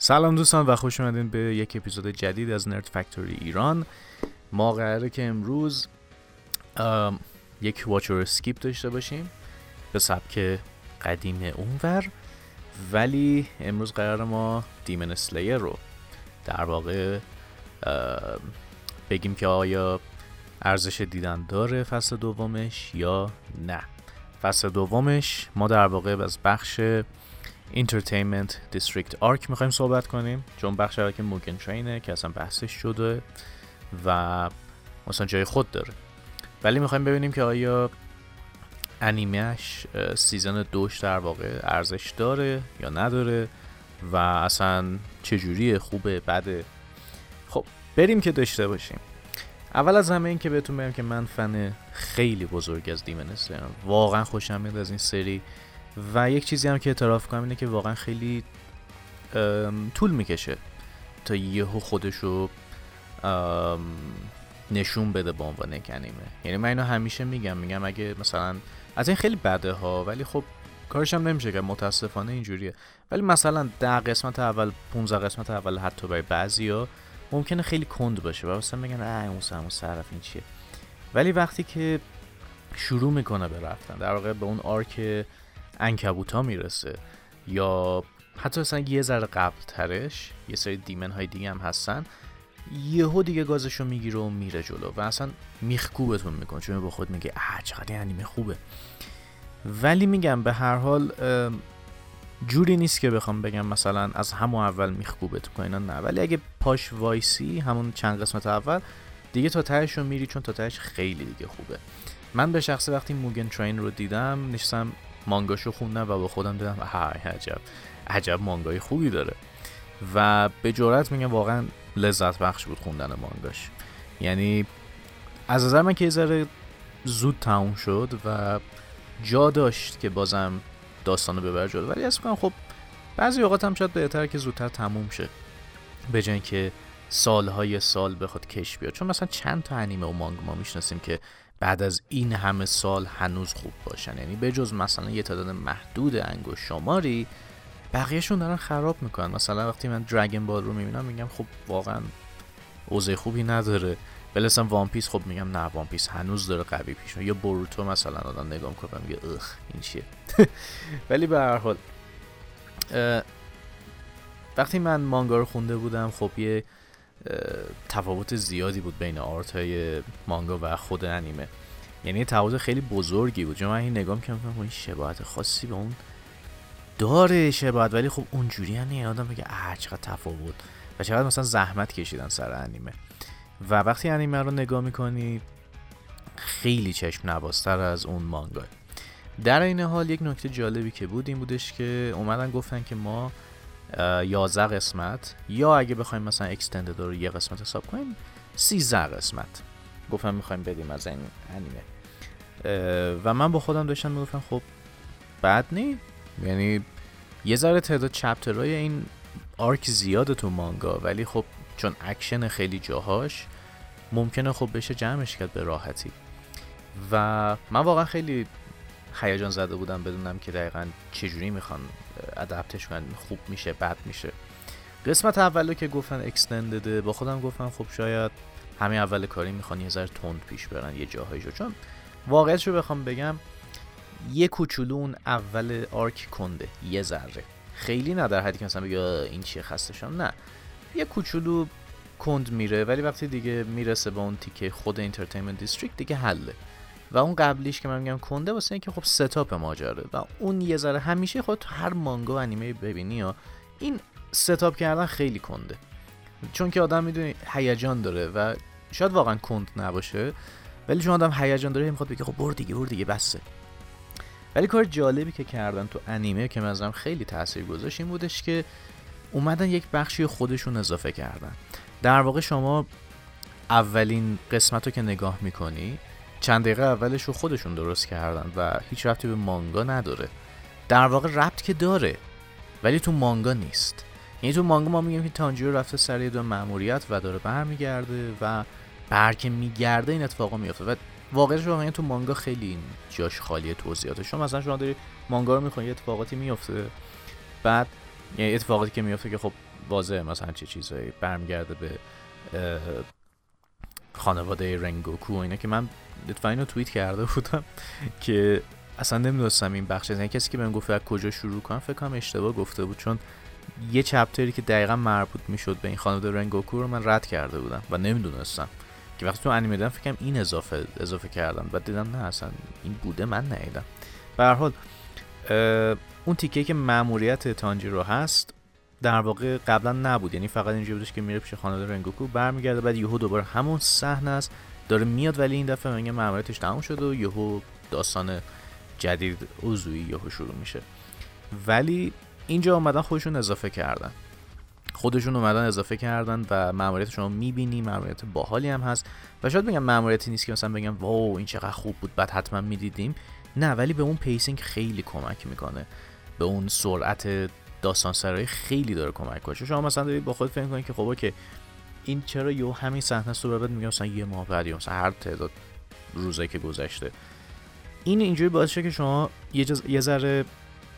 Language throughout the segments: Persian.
سلام دوستان و خوش اومدین به یک اپیزود جدید از نرد فکتوری ایران. ما قراره که امروز یک watch or skip داشته باشیم به سبک قدیم اونور ولی امروز قرار ما Demon Slayer رو در واقع بگیم که آیا ارزش دیدن داره فصل دومش یا نه. فصل دومش ما در واقع از بخش Entertainment District arc می‌خوایم صحبت کنیم چون بخش که Mugen Train ه که اصلا بحثش شده و مثلا جای خود داره. ولی می‌خوایم ببینیم که آیا انیمهش season دومش در واقع ارزش داره یا نداره و اصلا چجوری خوبه بده؟ خب بریم که داشته باشیم. اول از همه این که بهتون بگم که من فن خیلی بزرگ از Demon واقعا خوشم میاد از این سری و یک چیزی هم که اعتراف کنم اینه که واقعا خیلی طول می‌کشه تا یهو خودشو نشون بده به عنوان یک یعنی من اینو همیشه میگم میگم اگه مثلا از این خیلی بده ها ولی خب کارش هم نمیشه که متاسفانه اینجوریه. ولی مثلا در قسمت اول 15 قسمت اول حتی برای بعضیا ممکنه خیلی کند باشه. و مثلا بگن اه اون سر صرف این چیه. ولی وقتی که شروع می‌کنه به رفتن در واقع به اون arc عنکبوتا می‌رسه. یا حتی مثلا یه ذره قبل ترش یه سری demon های دیگه هم هستن یهو دیگه گازشو می‌گیره و میره جلو و اصلا میخکوبتون می‌کنه چون با خود میگه اه چقدر انیمه خوبه. ولی میگم به هر حال جوری نیست که بخوام بگم مثلا از همون اول میخکوبت کنه نه. ولی اگه پاش وایسی همون چند قسمت اول دیگه تا تهش رو میری چون تا تهش خیلی دیگه خوبه. من به شخص وقتی موگن ترین رو دیدم نشستم مانگاشو خوندم و با خودم دیدم های عجب عجب مانگای خوبی داره. و به جرات میگم واقعا لذت بخش بود خوندن مانگاش. یعنی از نظر من که یه ذره زود تموم شد و جا داشت که بازم داستانو ببر جلو ولی از خب بعضی اوقات هم شاید بهتر که زودتر تموم شه. به جای که سالهای سال بخواد کش بیاد. چون مثلا چند تا انیمه و مانگا ما می‌شناسیم که بعد از این همه سال هنوز خوب باشن. یعنی به جز مثلا یه تعداد محدود انگشت شماری بقیهشون دارن خراب می‌کنن. مثلا وقتی من Dragon Ball رو می‌بینم میگم خب واقعا اوضاع خوبی نداره. اصلا One Piece خب میگم نه One Piece هنوز داره قوی پیش یا بوروتو مثلا آدم نگاه می‌کنم میگه اخ این چیه؟ ولی به هر حال وقتی من مانگا رو خونده بودم خب یه تفاوت زیادی بود بین آرت های مانگا و خود انیمه. یعنی تفاوت خیلی بزرگی بود. چون من این نگاه می‌کنم این شباهت خاصی به اون داره شباهت ولی خب اونجوری هم آدم بگه اه چقدر تفاوت. و چقدر مثلا زحمت کشیدن سر انیمه. و وقتی انیمه رو نگاه می‌کنی خیلی چشم نبازتر از اون مانگا. در این حال یک نکته جالبی که بود این بودش که اومدن گفتن که ما 11 قسمت. یا اگه بخوایم مثلا extended رو یه قسمت حساب کنیم 13 قسمت. گفتم می‌خوایم بدیم از این انیمه و من با خودم داشتم می‌گفتم خب بد نی یعنی یه ذره تعداد chapter های این arc زیاده تو مانگا ولی خب چون اکشن خیلی جاهاش ممکنه خب بشه جمعش کرد به راحتی. و من واقعا خیلی هیجان زده بودم بدونم که دقیقا چجوری می‌خوان adapt ش کنن خوب میشه بد میشه. قسمت اولو که گفتن extended ه با خودم گفتم خب شاید همین اول کاری می‌خوان یه ذره تند پیش برن یه جاهایی جو چون واقعیتش رو بخوام بگم یه کوچولو اون اول arc کنده یه ذره. خیلی نه در حدی که مثلا بگه این چیه خستشم نه. یه کوچولو کند میره ولی وقتی دیگه می‌رسه به اون تیکه خود Entertainment District دیگه حله. و اون قبلیش که من میگم کنده واسه اینکه خب ستاپ ماجرا. و اون یه ذره همیشه خود هر مانگا و انیمه ببینی ها این ستاپ کردن خیلی کنده. چون که آدم می‌دونی هیجان داره و شاید واقعا کند نباشه ولی چون آدم هیجان داره می‌خواد بگه خب برو دیگه برو دیگه بسه. ولی کار جالبی که کردن تو انیمه که مثلا خیلی تاثیر گذاشت این بودش که اومدن یک بخشی خودشون اضافه کردن. در واقع شما اولین قسمت رو که نگاه می‌کنی چند دقیقه اولش رو خودشون درست کردن و هیچ ربطی به مانگا نداره. در واقع ربط که داره ولی تو مانگا نیست. یعنی تو مانگا ما میگیم که تانجیرو رفته سر یه مأموریت و داره برمیگرده و بر که میگرده این اتفاقا میفته و واقعا شما تو مانگا خیلی این جاش خالی توضیحات شما مثلا شما داری مانگا رو می‌خونی اتفاقاتی میفته بعد یعنی اتفاقاتی که میفته که خب واضحه مثلا چه چیزایی برمیگرده به خانواده رنگوکو اینا که من لطفا اینو توییت کرده بودم که اصلا نمی‌دونستم این بخش یعنی کسی که بهم گفت از کجا شروع کنم. فکر کنم اشتباه گفته بود چون یه چپتری که دقیقا مربوط می‌شد به این خانواده رنگوکو رو من رد کرده بودم و نمی‌دونستم که وقتی تو انیمه دیدم فکرم این اضافه اضافه کردم و دیدم نه اصلا این بوده من ندیدم. به هر حال اون تیکه که ماموریت تانجیرو هست در واقع قبلا نبود. یعنی فقط اینجوری بودش که میره پیش خانواده رنگوکو برمیگرده بعد یهو دوباره همون صحنه است. داره میاد ولی این دفعه میگه ماموریتش تموم شده و یهو داستان جدید عضوی یهو شروع میشه. ولی اینجا اومدن خودشون اضافه کردن. خودشون اومدن اضافه کردن و ماموریت شما می‌بینی ماموریت باحالی هم هست. و شاید بگم ماموریتی نیست که مثلا بگم واو این چقدر خوب بود بعد حتما می‌دیدیم. نه ولی به اون pacing خیلی کمک می‌کنه. به اون سرعت داستان سرایی خیلی داره کمک کنه شما مثلا دارید با خود فکر کنید که خب که این چرا یهو همین صحنه رو بعد میگم مثلا یه ماه بعد یا مثلا هر تعداد روزه که گذشته. این اینجوری باعث که شما یه, یه ذره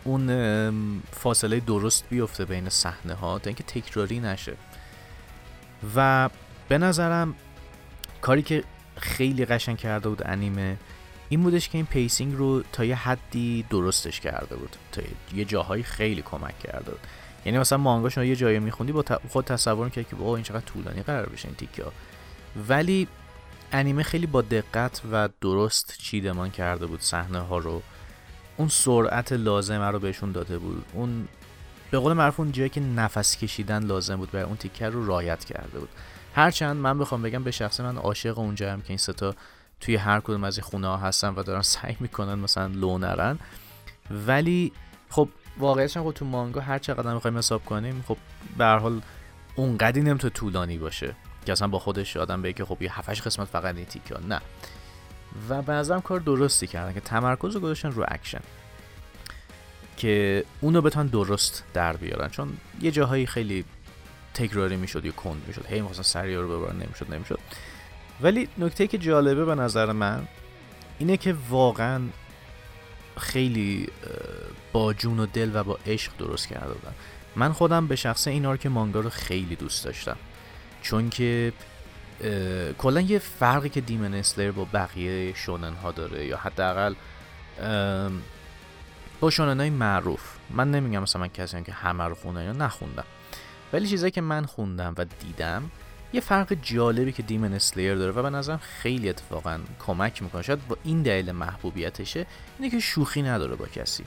اون فاصله درست بیفته بین صحنه ها تا اینکه تکراری نشه. و به نظرم کاری که خیلی قشنگ کرده بود انیمه این بودش که این pacing رو تا یه حدی درستش کرده بود. تا یه جاهایی خیلی کمک کرده بود. یعنی مثلا مانگا شما یه جایی میخوندی با خود تصور می‌کرد که با این چقدر طولانی قرار بشه این تیکه ولی انیمه خیلی با دقت و درست چیدمان کرده بود صحنه ها رو. اون سرعت لازمه رو بهشون داده بود. اون به قول معروف اون جایی که نفس کشیدن لازم بود برای اون تیکه رو رعایت کرده بود. هرچند من بخوام بگم به شخص من عاشق اونجا هم که این سه تا توی هر کدوم از این خونه ها هستن و دارن سعی می‌کنن مثلا لو نرن. ولی خب واقعیتش خب تو مانگا هر چقدر می‌خوایم حساب کنیم خب به هر حال اونقدی نمی‌تونه طولانی باشه که اصلا با خودش آدم بگه خب یه 7 قسمت فقط این نه. و به نظرم کار درستی کردن که تمرکز رو گذاشتن رو اکشن. که اونو بتونن درست در بیارن. چون یه جاهایی خیلی تکراری می‌شد یا کند می‌شد. هی مثلا سریع رو ببرن نمی‌شد نمی‌شد. ولی نکته که جالبه به نظر من اینه که واقعا خیلی با جون و دل و با عشق درست کرده بودن من خودم به شخص این آرک مانگا رو خیلی دوست داشتم. چون که کلا یه فرقی که دیمن اسلر با بقیه شونن ها داره یا حداقل با شونن های معروف. من نمیگم مثلا من کسی که همه رو خوندن یا نخوندم. ولی چیزایی که من خوندم و دیدم یه فرق جالبی که دیمن اسلیر داره و به نظرم خیلی اتفاقا کمک می‌کنه. شاید با این دلیل محبوبیتشه اینه که شوخی نداره با کسی.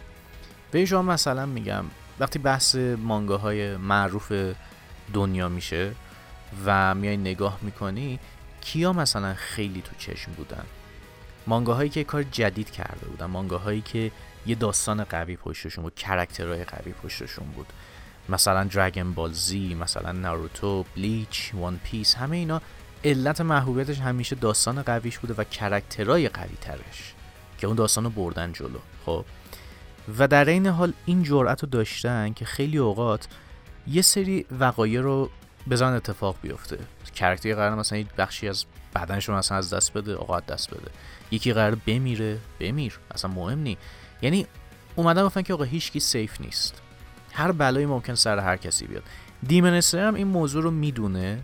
به شما مثلا میگم وقتی بحث مانگاهای معروف دنیا میشه و میای نگاه می‌کنی کیا مثلا خیلی تو چشم بودن؟ مانگاهایی که کار جدید کرده بودن مانگاهایی که یه داستان قوی پشتشون بود character های قوی پشتشون بود. مثلا Dragon Ball Z مثلا ناروتو Bleach One Piece همه اینا علت محبوبیتش همیشه داستان قویش بوده و character های قوی ترش که اون داستان رو بردن جلو خب. و در این حال این جرأت رو داشتن که خیلی اوقات یه سری وقایع رو بذارن اتفاق بیفته. character ی قراره مثلا یک بخشی از بدنش رو مثلا از دست بده آقا دست بده. یکی قراره بمیره بمیره اصلا مهم نی. یعنی اومدن گفتن که آقا هیچکی safe نیست. هر بلایی ممکنه سر هر کسی بیاد. Demon هم این موضوع رو می‌دونه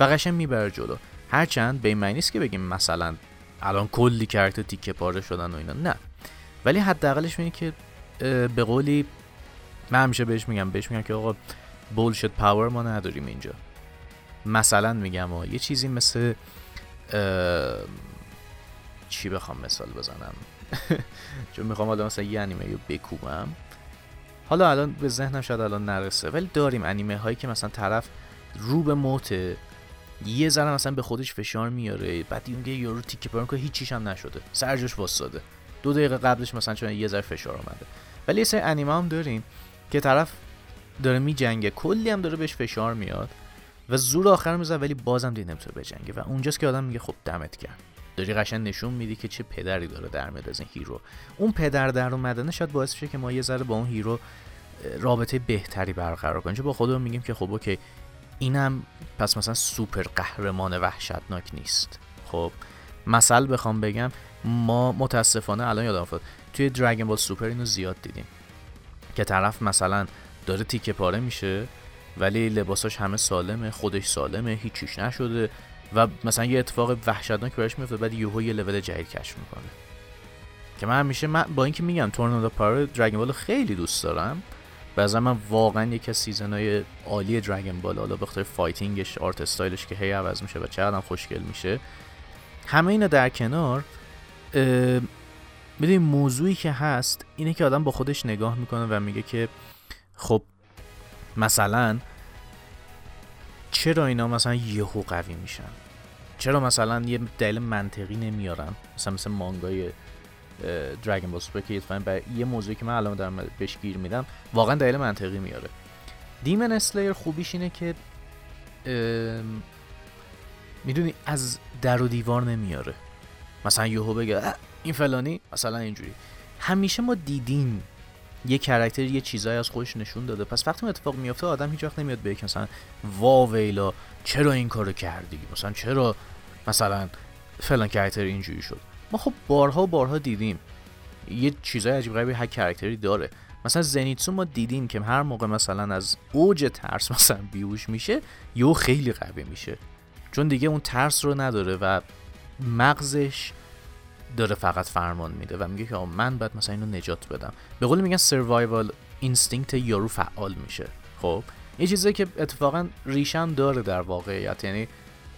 و قشنگ می‌بره جلو. هرچند به این معنی نیست که بگیم مثلا الان کلی character تیکه پاره شدن و اینا. نه. ولی حداقلش اینه که به قولی من همیشه بهش میگم. بهش میگم که آقا بولشت پاور ما نداریم اینجا. مثلا میگم و یه چیزی مثل چی بخوام مثال بزنم؟ چون می‌خوام حالا مثلا یه انیمه رو بکوبم. حالا الان به ذهنم شاید الان نرسه ولی داریم انیمه هایی که مثلا طرف رو به موته یه ذره مثلا به خودش فشار میاره بعد میگه یارو تیکه پرن که هیچیش هم نشده سرجاش واساده دو دقیقه قبلش مثلا چون یه ذره فشار اومده. ولی یه سری انیمه هم داریم که طرف داره میجنگه کلی هم داره بهش فشار میاد و زور آخر می‌زنه ولی بازم دیگه نمی‌تونه بجنگه. و اونجاست که آدم میگه خب دمت گرم داری قشنگ نشون میدی که چه پدری داره در میاد این hero. اون پدر در اومدنه شاید باعث بشه که ما یه ذره با اون hero رابطه بهتری برقرار کنیم. با خودمون میگیم که خب okay اینم پس مثلا سوپر قهرمان وحشتناک نیست. خب مثل بخوام بگم ما متاسفانه الان یادم افتاد توی Dragon Ball Super اینو زیاد دیدیم. که طرف مثلا داره تیکه پاره میشه ولی لباساش همه سالمه خودش سالمه هیچیش نشده. و مثلا یه اتفاق وحشتناک براش میفته بعد یهو یه لول جدید کشف می‌کنه. که من همیشه من با اینکه میگم Tournament of Power Dragon Ball خیلی دوست دارم بعضا من واقعا یکی از season های عالی Dragon Ball حالا بخاطر fighting ش art style ش که هی عوض میشه و چقدر خوشگل میشه. همه اینا در کنار می‌دونی موضوعی که هست اینه که آدم با خودش نگاه می‌کنه و میگه که خب مثلا چرا اینا مثلا یهو قوی میشن؟ چرا مثلا یه دلیل منطقی نمیارن؟ مثلا مثل مانگای دراگون بال که برای یه موضوعی که من الان دارم بهش گیر میدم واقعا دلیل منطقی میاره. دیمن اسلیر خوبیش اینه که می‌دونی از در و دیوار نمیاره. مثلا یهو بگه این فلانی؟ مثلا اینجوری. همیشه ما دیدیم یه character یه چیزایی از خودش نشون داده. پس وقتی اتفاق میافته آدم هیچ وقت نمیاد بگه مثلا وا ویلا چرا این کارو کردی؟ مثلا چرا مثلا فلان character اینجوری شد؟ ما خب بارها بارها دیدیم. یه چیزای عجیب غریبی هر character ی داره. مثلا زنیتسو ما دیدیم که هر موقع مثلا از اوج ترس مثلا بیهوش میشه یو خیلی قوی میشه. چون دیگه اون ترس رو نداره و مغزش داره فقط فرمان میده و میگه که من باید مثلا اینو نجات بدم. به قول میگن سروایوال اینستینکت یارو فعال میشه. خب؟ یه چیزی که اتفاقا ریشم داره در واقعیت یعنی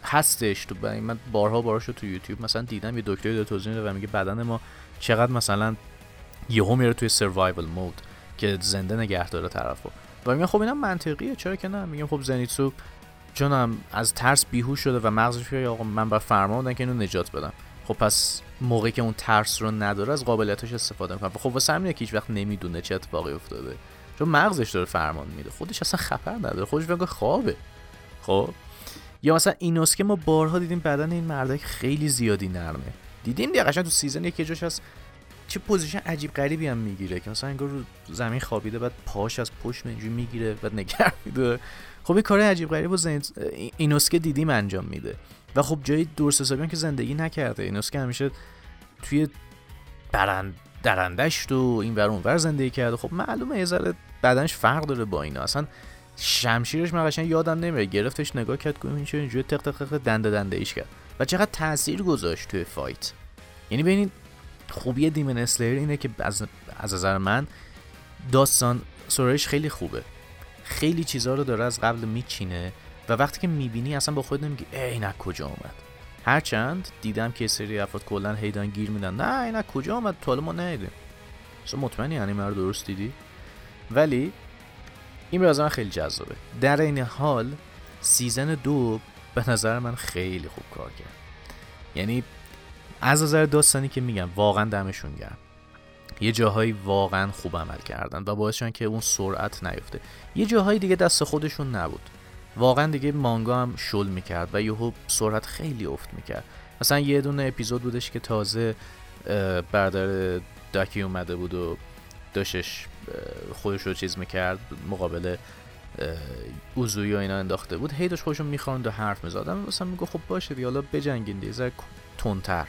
هستش تو من بارها بارها تو یوتیوب مثلا دیدم یه دکتری داره توضیح میده و میگه بدن ما چقدر مثلا یهو میره توی سروایوال مود که زنده نگه داره طرفو و میگن خب اینم منطقیه چرا که نه؟ میگم خب زنیتسو چون از ترس بیهوش شده و مغزش میگه آقا من بر فرمان بودن که اینو نجات بدم. خب پس موقعی که اون ترس رو نداره از قابلیتش استفاده می‌کنه. خب واسه همینه که هیچ وقت نمی‌دونه چه اتفاقی افتاده. چون مغزش داره فرمان میده. خودش اصلا خطر نداره. خودش بگه خوابه. خب؟ یا مثلا اینوسکه ما بارها دیدیم بدن این مردک خیلی زیادی نرمه. دیدیم دیگه؟ قشنگ تو سیزن یکی جاش هست. چه position عجیب غریبی هم می‌گیره که مثلا انگار رو زمین خوابیده بعد پاش از پشت اینجوری می‌گیره بعد نگه میده خب این کار عجیب غریب و زن... اینوسکه دیدیم انجام میده. و خب جای درست حسابی که زندگی نکرده. اینوسکه همیشه توی برند درندشت و این ور ور زندگی کرده. خب معلومه یه ذره بدنش فرق داره با اینا. اصلا شمشیرش من قشنگ یادم نمیره. گرفتش نگاه کرد این اینجوری تق تق تق دنده دنده ایش کرد. و چقدر تاثیر گذاشت توی فایت. یعنی ببینید خوبی دیمن اسلیر اینه که از از نظر من داستان سرایش خیلی خوبه. خیلی چیزها رو داره از قبل میچینه و وقتی که می‌بینی اصلا با خود نمیگی ای این کجا اومد؟ هرچند دیدم که سری افراد کلا هیدان گیر میدن. نه این کجا اومد؟ تو ما ندیدیم. تو مطمئنی یعنی رو درست دیدی؟ ولی این به من خیلی جذابه. در این حال سیزن دو به نظر من خیلی خوب کار کرد. یعنی از نظر داستانی که میگم واقعا دمشون گرم. یه جاهایی واقعا خوب عمل کردن و باعث که اون سرعت نیفته. یه جاهایی دیگه دست خودشون نبود. واقعا دیگه مانگا هم شل می‌کرد و یهو سرعت خیلی افت می‌کرد. مثلا یه دونه اپیزود بودش که تازه برادر داکی اومده بود و داشتش خودش رو چیز می‌کرد مقابل اوزوی و اینا انداخته بود. هی داشت خودشون می‌خواند و حرف میزادم مثلا میگو خب باشه دیگه حالا بجنگین دیگه تونتر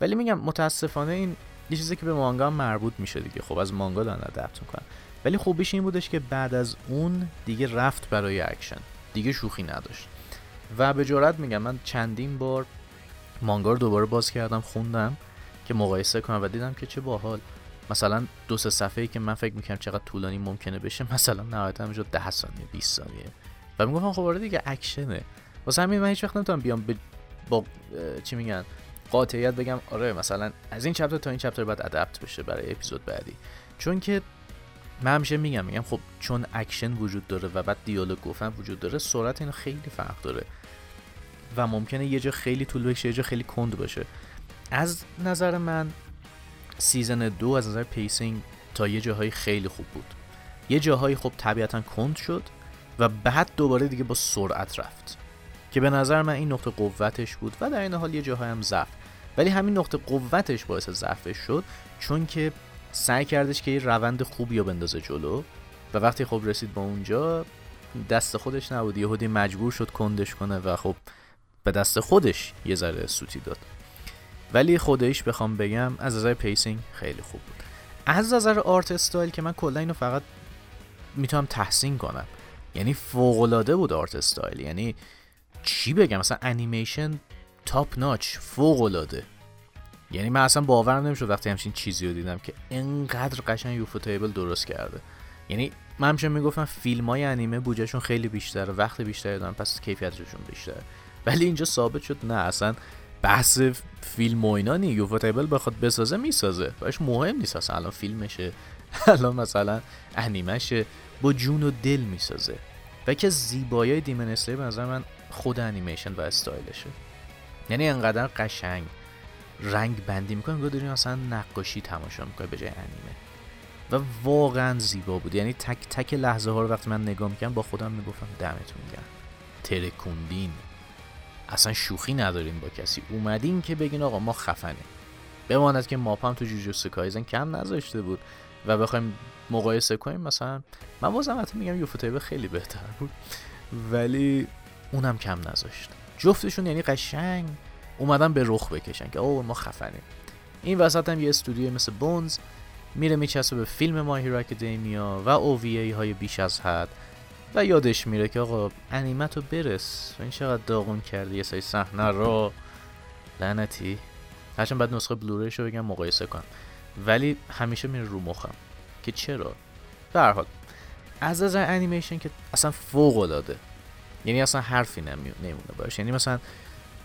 ولی میگم متاسفانه این یه چیزی که به مانگا مربوط میشه دیگه. خب از مانگا دارن ادپت می‌کنن. ولی خوبیش این بودش که بعد از اون دیگه رفت برای اکشن. دیگه شوخی نداشت. و به جرات میگم من چندین بار مانگا رو دوباره باز کردم خوندم که مقایسه کنم و دیدم که چه باحال. مثلا دو سه صفحه‌ای که من فکر می‌کنم چقدر طولانی ممکنه بشه مثلا نهایتا می‌شد 10 ثانیه 20 ثانیه. و می‌گفتم خب آره دیگه اکشنه. واسه همین من هیچ وقت نمی‌تونم بیام با چی میگن؟ قاطعیت بگم آره مثلا از این chapter تا این chapter باید adapt بشه برای اپیزود بعدی. چون که من همیشه میگم میگم خب چون اکشن وجود داره و بعد دیالوگ گفتن وجود داره سرعت اینو خیلی فرق داره. و ممکنه یه جا خیلی طول بکشه یه جا خیلی کند باشه از نظر من season دو از نظر pacing تا یه جاهایی خیلی خوب بود. یه جاهایی خب طبیعتا کند شد و بعد دوباره دیگه با سرعت رفت. که به نظر من این نقطه قوتش بود و در این حال یه جاهای هم ضعف ولی همین نقطه قوتش باعث ضعفش شد چون که سعی کردش که یه روند خوبی رو بندازه جلو. و وقتی خب رسید با اونجا دست خودش نبود. یهویی مجبور شد کندش کنه و خب به دست خودش یه ذره سوتی داد. ولی خودش بخوام بگم از نظر pacing خیلی خوب بود. از نظر art style که من کلا اینو فقط می‌تونم تحسین کنم. یعنی فوق العاده بود art style. یعنی چی بگم؟ مثلا انیمیشن top notch فوق العاده یعنی من اصلا باورم نمی‌شد وقتی همچین چیزی رو دیدم که انقدر قشنگ ufotable درست کرده. یعنی من همیشه می‌گفتم فیلم های انیمه بودجهشون خیلی بیشتره وقت بیشتری دارن پس کیفیتشون بیشتره. ولی اینجا ثابت شد نه اصلا بحث فیلم و اینا نی. یوفو تیبل بخواد بسازه می‌سازه. باش مهم نیست اصلا الان فیلمشه. الان مثلا انیمشه با جون و دل می‌سازه. و که زیبایی دیمن به نظر من خود انیمیشن و استایلشه. یعنی انقدر قشنگ. رنگ بندی می‌کنه انگار داریم مثلا نقاشی تماشا می‌کنه به جای انیمه. و واقعا زیبا بود. یعنی تک تک لحظه ها رو وقتی من نگاه می‌کنم با خودم می‌گفتم دمتون گرم. ترکوندین. اصلا شوخی نداریم با کسی. اومدین که بگین آقا ما خفنه بماند که ماپم تو جوجوتسو کایزن کم نذاشته بود و بخوایم مقایسه کنیم مثلا من بازم حتی میگم یوفوتیبه خیلی بهتر بود. ولی اونم کم نذاشت. جفتشون یعنی قشنگ اومدن به رخ بکشن که اوه ما خفنیم. این وسط هم یه استودیو مثل بونز میره میچسبه به فیلم Hero Academia و OVA های بیش از حد و یادش میره که آقا انیمتو برس و این چقدر داغون کردی یه سری صحنه رو. لعنتی. هرچند بعد نسخه Blu-ray یش رو بگم مقایسه کن. ولی همیشه میره رو مخم. که چرا؟ در حال. از از انیمیشن که اصلا فوق العاده. یعنی اصلا حرفی نمیمونه باش. یعنی مثلا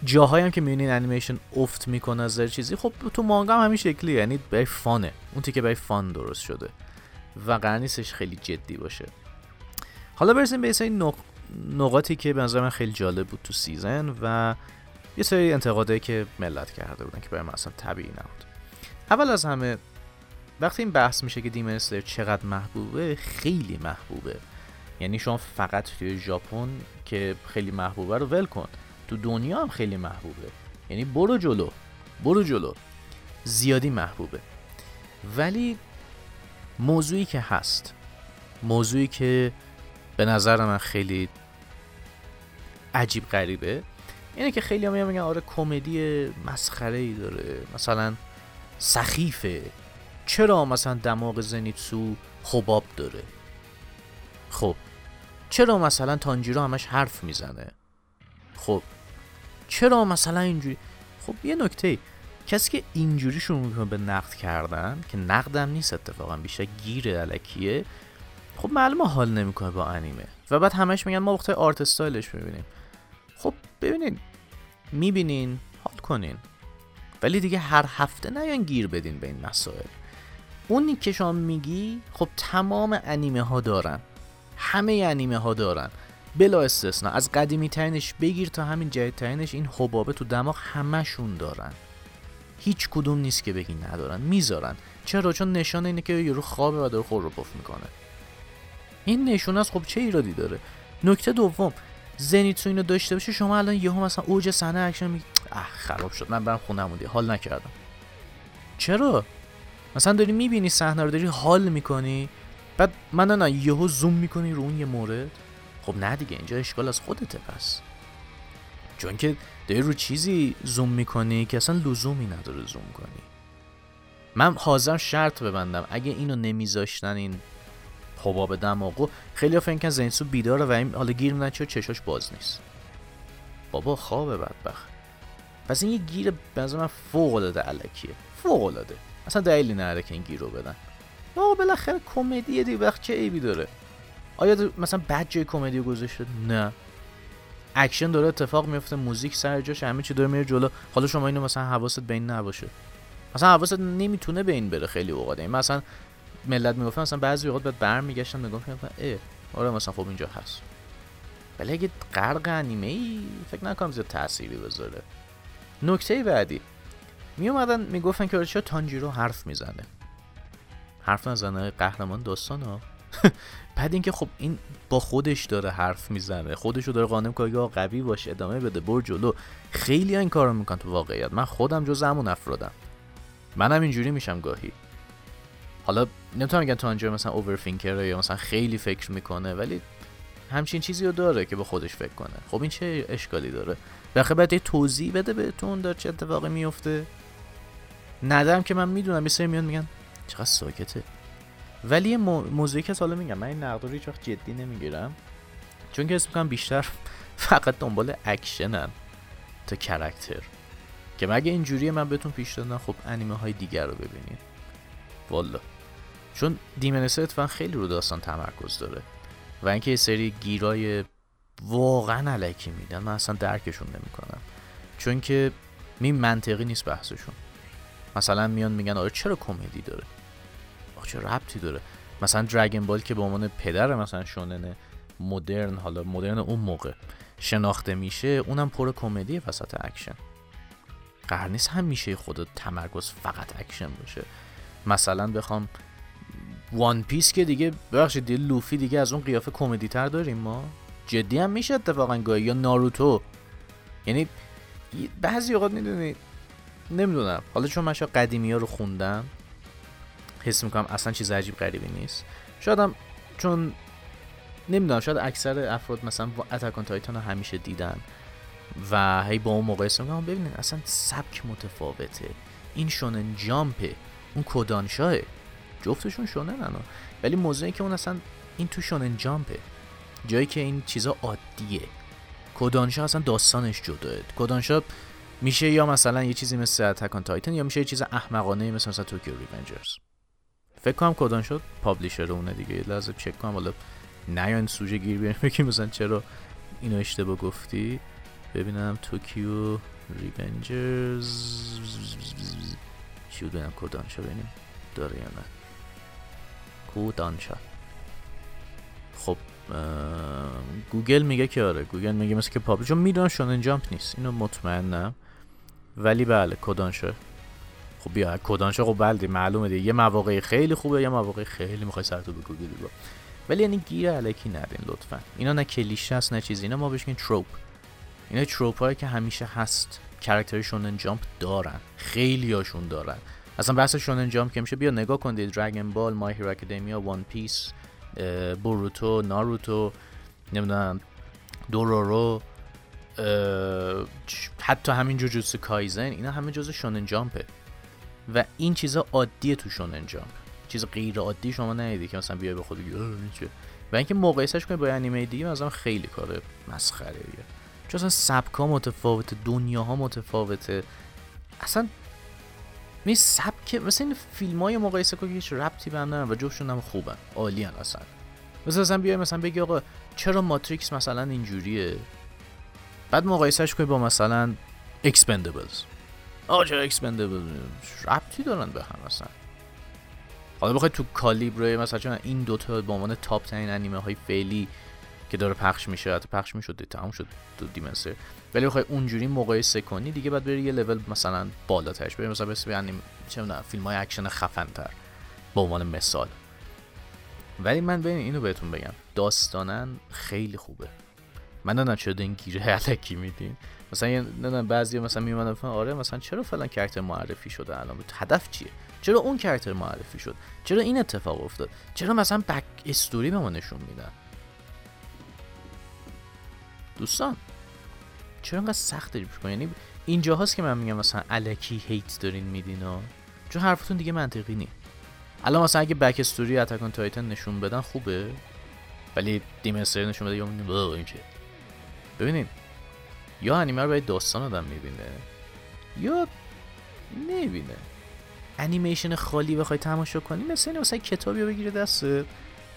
جاهایی هم که می‌بینین انیمیشن افت می‌کنه از چیزی خب تو مانگا هم همین شکلیه. یعنی برای fun ه. اون تیکه برای fun درست شده. و قرار نیستش خیلی جدی باشه. حالا برسیم به سری نق... نقاطی که به نظر من خیلی جالب بود تو season و یه سری انتقادایی که ملت کرده بودن که برای من اصلا طبیعی نبود. اول از همه وقتی این بحث میشه که Demon چقدر محبوبه خیلی محبوبه. یعنی شما فقط توی ژاپن که خیلی محبوبه رو ول کن. تو دنیا هم خیلی محبوبه. یعنی برو جلو. برو جلو. زیادی محبوبه. ولی موضوعی که هست موضوعی که به نظر من خیلی عجیب غریبه اینه که خیلی هم میگن آره کمدی مسخره ای داره. مثلا سخیفه. چرا مثلا دماغ زنیتسو خباب داره؟ خب چرا مثلا تانجیرو همش حرف می‌زنه؟ خب چرا مثلا اینجوری؟ خب یه نکته کسی که اینجوری شروع می‌کنه به نقد کردن که نقدم نیست اتفاقا بیشتر گیر علکیه خب معلومه حال نمی‌کنه با انیمه. و بعد همش میگن ما وقت آرت استایلش می‌بینیم. خب ببینین می‌بینین حال کنین. ولی دیگه هر هفته نیان گیر بدین به این مسائل. اونی که شما میگی خب تمام انیمه ها دارن. همه انیمه ها دارن. بلا استثنا. از قدیمی ترینش بگیر تا همین جدید ترینش این حبابه تو دماغ همشون دارن. هیچ کدوم نیست که بگی ندارن. می‌ذارن. چرا؟ چون نشانه اینه که یارو خوابه و داره خر و پف می‌کنه. این نشون از خب چه ایرادی داره؟ نکته دوم. زنیتسو اینو داشته باشه شما الان یهو مثلا اوج صحنه اکشن میگی اه خراب شد. من برم خونم حال نکردم. چرا؟ مثلا داری می‌بینی صحنه رو داری حال می‌کنی؟ بعد من نه یهو زوم می‌کنی رو اون یه مورد. خب نه دیگه اینجا اشکال از خودته پس. چون که داری رو چیزی زوم می‌کنی که اصلا لزومی نداره زوم کنی. من حاضر شرط ببندم. اگه اینو نمیذاشتن این حباب دماغو خیلی فکر کن زینسو بیداره و این حالا گیر میدن چه چشاش باز نیست. بابا خوابه بدبخت. پس این یه گیر به من فوق العاده الکیه. فوق العاده اصلا دلیلی نداره که این گیر رو بدن. بابا بالاخره کمدیه دی وقت چه عیبی داره؟ آیا مثلا بد جای کمدی گذاشته نه. اکشن داره اتفاق میفته موزیک سر جاش همه چی داره میره جلو. حالا شما اینو مثلا حواست به این نباشه. مثلا حواست نمی‌تونه به این بره خیلی اوقات. این مثلا ملت می‌گفتن مثلا بعضی اوقات بعد برمیگشتن نگاه اه آره مثلا خب اینجا هست. ولی اگه غرق انیمه ای فکر نکنم زیاد تأثیری بذاره. نکته بعدی. می اومدن می‌گفتن که چرا تانجیرو حرف می‌زنه؟ حرف نزنه قهرمان داستان ها بعد اینکه خب این با خودش داره حرف می‌زنه خودش رو داره قانع کنه که قوی باشه ادامه بده بر جلو. خیلی این کارو می‌کنن تو واقعیت. من خودم جز همون افرادم. منم اینجوری میشم گاهی. حالا نمی‌تونم بگم تو انجام مثلا اوورفینکر یا مثلا خیلی فکر می‌کنه ولی همچین چیزی رو داره که به خودش فکر کنه. خب این چه اشکالی داره؟ بخاطر بعد یه توضیح بده بهتون داره چه اتفاقی میفته ندارم که من می‌دونم یه میان میگن چقدر ساکته. ولی موضوعی که حالا میگم من این نقد رو هیچ وقت جدی نمی‌گیرم. چون که اسم بیشتر فقط دنبال اکشنن تا کرکتر که مگه اینجوریه من بهتون پیش دادم؟ خب انیمه های دیگر رو ببینید. والا. چون Demon Slayer ه اتفاقا خیلی رو داستان تمرکز داره. و اینکه یه سری گیرای واقعا الکی میدن من اصلا درکشون نمی‌کنم. چون که می منطقی نیست بحثشون. مثلا میان میگن آره چرا کمدی داره؟ آخه چه ربطی داره؟ مثلا Dragon Ball که به عنوان پدر مثلا شونن مدرن حالا مدرن اون موقع شناخته میشه اونم پر کمدی وسط اکشن. قرار نیست همیشه خود تمرکز فقط اکشن باشه. مثلا بخوام وان پیس که دیگه ببخشید دیگه لوفی دیگه از اون قیافه کمدی تر داریم ما؟ جدی هم میشه اتفاقا گاهی؟ یا ناروتو؟ یعنی بعضی اوقات می‌دونی نمی‌دونم. حالا چون من قدیمی ها رو خوندم حس می‌کنم اصلا چیز عجیب غریبی نیست. شاید چون نمی‌دونم شاید اکثر افراد مثلا اتکان تایتان رو همیشه دیدن و هی با اون مقایسه می‌کنم ببینید اصلا سبک متفاوته. این Shonen Jump ه. اون Kodansha ه جفتشون شونن ولی موضوعی که اون اصلا این تو Shonen Jump ه. جایی که این چیزا عادیه. Kodansha اصلا داستانش جداه Kodansha میشه یا مثلا یه چیزی مثل Attack on Titan یا میشه یه چیز احمقانه مثل مثلا Tokyo Revengers فکر کنم Kodansha؟ publisher اونه دیگه. لازم چک کنم. حالا نیاین سوژه گیر بیاریم بگیم مثلا چرا اینو اشتباه گفتی. ببینم Tokyo Revengers چی ببینم Kodansha ببینیم. داره یا نه؟ Kodansha خب گوگل میگه که آره. گوگل میگه مثل که publish می‌دونم Shonen Jump نیست. اینو مطمئنم. ولی بله Kodansha ه خب بیا Kodansha ه خب بله معلومه دیگه. یه مواقع خیلی خوبه یه مواقع خیلی می‌خوای سرتو گوگل با ولی یعنی گیر الکی ندین لطفا. اینا نه کلیشه هست نه چیزی اینا ما بهش میگیم trope اینا trope هایی که همیشه هست. character Shonen Jump دارن. خیلی هاشون دارن. اصلا بحث Shonen Jump که میشه بیا نگاه کنید Dragon Ball My Hero Academia One Piece بوروتو ناروتو نمی‌دونم دورورو حتی همین جوجوتسو کایزن اینا همه جزء Shonen Jump ه. و این چیزا عادیه تو Shonen Jump. چیز غیر عادی شما ندیدی که مثلا بیای به خود و اینکه مقایسش کنی با انیمه دیگه مثلا خیلی کار مسخره چون اصلا سبکا متفاوته دنیاها متفاوته. اصلا می سبک مثلا این فیلم های مقایسه کنی هیچ ربطی به هم و جفتشون هم خوبن عالی اصلا. مثلا اصلا بیای مثلا بگی آقا چرا Matrix مثلا اینجوریه؟ بعد مقایسهش کنی با مثلا Expendables چرا Expendables ربطی دارن به هم مثلا حالا بخوای تو کالیبره مثلا چون این دوتا به عنوان top ترین انیمه های فعلی که داره پخش میشه حتی پخش می‌شد تمام شد تو Demon Slayer ولی بخوای اونجوری مقایسه کنی دیگه بعد بری یه لول مثلا بالاترش بری مثلا best anime چه می‌دونم فیلم های اکشن خفن تر به عنوان مثال. ولی من ببین اینو بهتون بگم. داستانا خیلی خوبه. من نمی‌دونم چرا این گیره الکی میدین. مثلا نمی‌دونم بعضی مثلا میومدن آره مثلا چرا فلان character معرفی شده الان؟ هدف چیه؟ چرا اون character معرفی شد؟ چرا این اتفاق افتاد؟ چرا مثلا backstory به ما نشون میدن؟ دوستان چرا انقدر سخت دارین یعنی اینجا هست که من میگم مثلا الکی hate دارین میدین ها چون حرفتون دیگه منطقی نی الان مثلا اگه backstory Attack on Titan نشون بدن خوبه ولی Demon Slayer نشون بده یا این چه؟ ببینید یا انیمه رو باید داستان آدم می‌بینه یا نمی‌بینه. انیمیشن خالی بخوای تماشا کنی مثل اینه مثلا کتابی رو بگیره دستت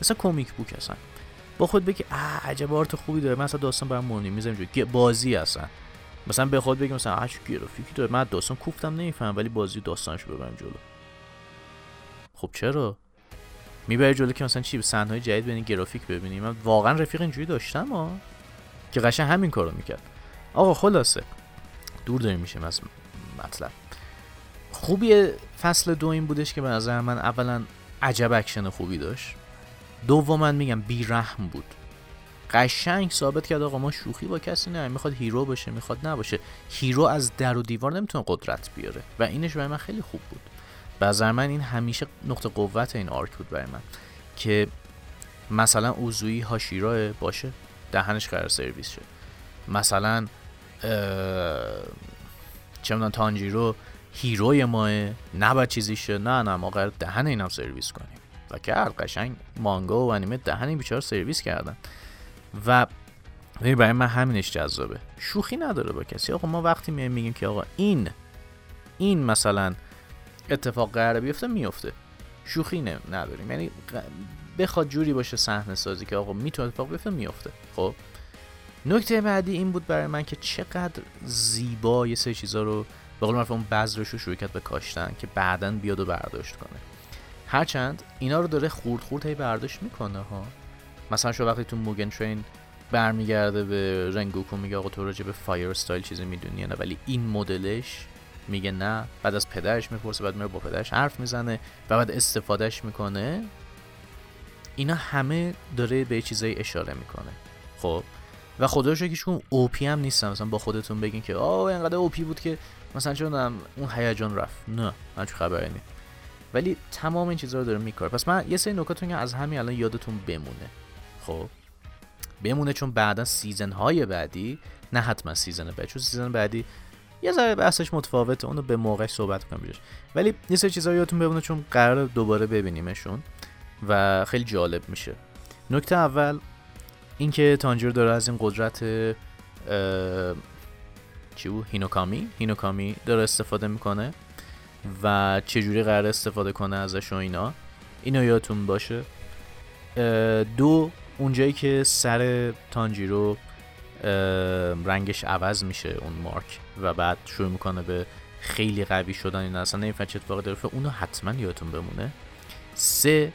مثل کمیک بوک اصلا. با خود بگی آ عجب آرت خوبی داره من اصلا داستان برام مهم می‌ذارم بازی هستن مثلا به خود بگی مثلا اش گرافیکی داره. من داستان کوفتم نمیفهم ولی بازی داستانشو ببرم جلو. خب چرا؟ می‌بری جلو که مثلا چی صحنه جدید ببینی گرافیک ببینی. من واقعا رفیق اینجوری داشتم ها که قشنگ همین کارو می‌کرد. آقا خلاصه دور داریم میشیم از مطلب. خوبی فصل دو این بودش که به نظر من اولا عجب اکشن خوبی داشت. دوما میگم بیرحم بود. قشنگ ثابت کرد آقا ما شوخی با کسی نه می‌خواد hero باشه می‌خواد نباشه. hero از در و دیوار نمی‌تونه قدرت بیاره و اینش برای من خیلی خوب بود. به من این همیشه نقطه قوت این arc بود برای من که مثلا اوزوی هاشیرا باشه. دهنش قرار سرویس شد مثلا چه می‌دونم تانجیرو هیروی ماه نباید چیزی شد نه نه ما قرار دهن اینم سرویس کنیم. و کرد قشنگ مانگا و انیمه دهن این بیچاره سرویس کردن. و برای من همینش جذابه. شوخی نداره با کسی. آقا ما وقتی میایم میگیم که آقا این این مثلا اتفاق قراره بیفته میفته شوخی نداریم. یعنی بخواد جوری باشه صحنه سازی که آقا می‌تونه اتفاق بیفته میفته خب. نکته بعدی این بود برای من که چقدر زیبا یه سری چیزا رو به قول معروف اون بذرش رو شروع کرد به کاشتن که بعدا بیاد و برداشت کنه. هرچند اینا رو داره خورد خورد هی برداشت می‌کنه ها. مثلا شو وقتی تو Mugen Train برمیگرده به رنگوکو میگه آقا تو راجع به fire style چیزی می‌دونی نه ولی این مدلش میگه نه بعد از پدرش می‌پرسه بعد میره با پدرش حرف می‌زنه و بعد استفادهش می‌کنه. اینا همه داره به چیزایی اشاره می‌کنه. خب؟ و خدا رو هیچ اوپی هم نیستم مثلا با خودتون بگین که آه اینقدر اوپی بود که مثلا چون اون هیجان رفت. نه من چه خبری نیست ولی تمام این چیزا رو داره میکاره. پس من یه سری نکاتون از همین الان یادتون بمونه. خب؟ بمونه چون بعدا سیزن های بعدی نه حتما season بعدی چون season بعدی یه ذره بحثش متفاوته. اونو به موقع صحبت کنم بهش ولی یه سری چیزا یادتون بمونه چون قرار دوباره ببینیمشون. و خیلی جالب میشه. نکته اول اینکه تانجیرو داره از این قدرت چی بود؟ هینوکامی؟ هینوکامی داره استفاده می‌کنه و چجوری قرار استفاده کنه ازش و اینا. اینو یادتون باشه. دو اونجایی که سر تانجیرو رنگش عوض میشه اون مارک و بعد شروع می‌کنه به خیلی قوی شدن این اصلا نمیفهم چه اتفاقی داره اونو حتما یادتون بمونه. سه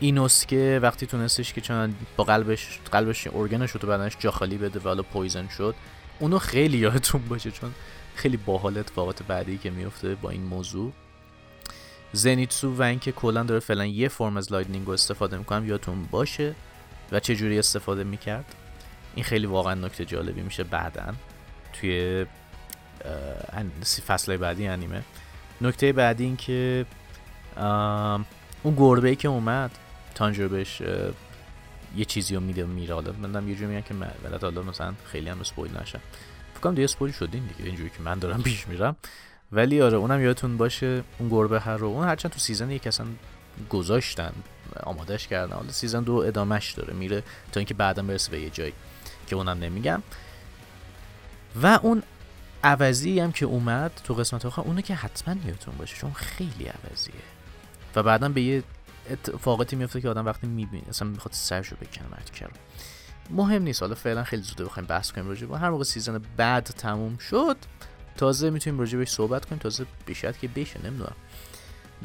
اینوس که وقتی تونستش که چون با قلبش قلبش ارگنش رو تو بدنش جا خالی بده و حالا پویزن شد اونو خیلی یادتون باشه چون خیلی باحال اتفاقات بعدی که میفته با این موضوع. زنیتسو و اینکه کلا داره فعلا یه فرم از lightning رو استفاده می‌کنه یادتون باشه. و چه جوری استفاده می‌کرد؟ این خیلی واقعا نکته جالبی میشه بعدا توی فصل بعدی انیمه. نکته بعدی این که اون گربه ای که اومد تانجیرو یه چیزی رو میده میره. حالا منم یه جوری میگم که ولت حالا مثلا خیلی هم spoil نشه فکر کنم دیگه spoil شدین دیگه. اینجوری که من دارم پیش میرم. ولی آره اونم یادتون باشه اون گربهه رو. اون هرچند تو season یک اصلا گذاشتن آمادش کردن. حالا season دو ادامش داره. میره تا اینکه بعدا برسه به یه جایی که اونم نمیگم. و اون عوضی هم که اومد تو قسمت آخر اونه که حتما یادتون باشه چون خیلی عوضیه. و بعدا به یه اتفاقاتی میفته که آدم وقتی می‌بینه اصلا می‌خواد سرشو بکنه مرد مهم نیست حالا فعلا خیلی زوده بخوایم بحث کنیم راجع هر موقع season بعد تموم شد تازه می‌تونیم راجع بهش صحبت کنیم تازه بیشتر که بشه نمی‌دونم.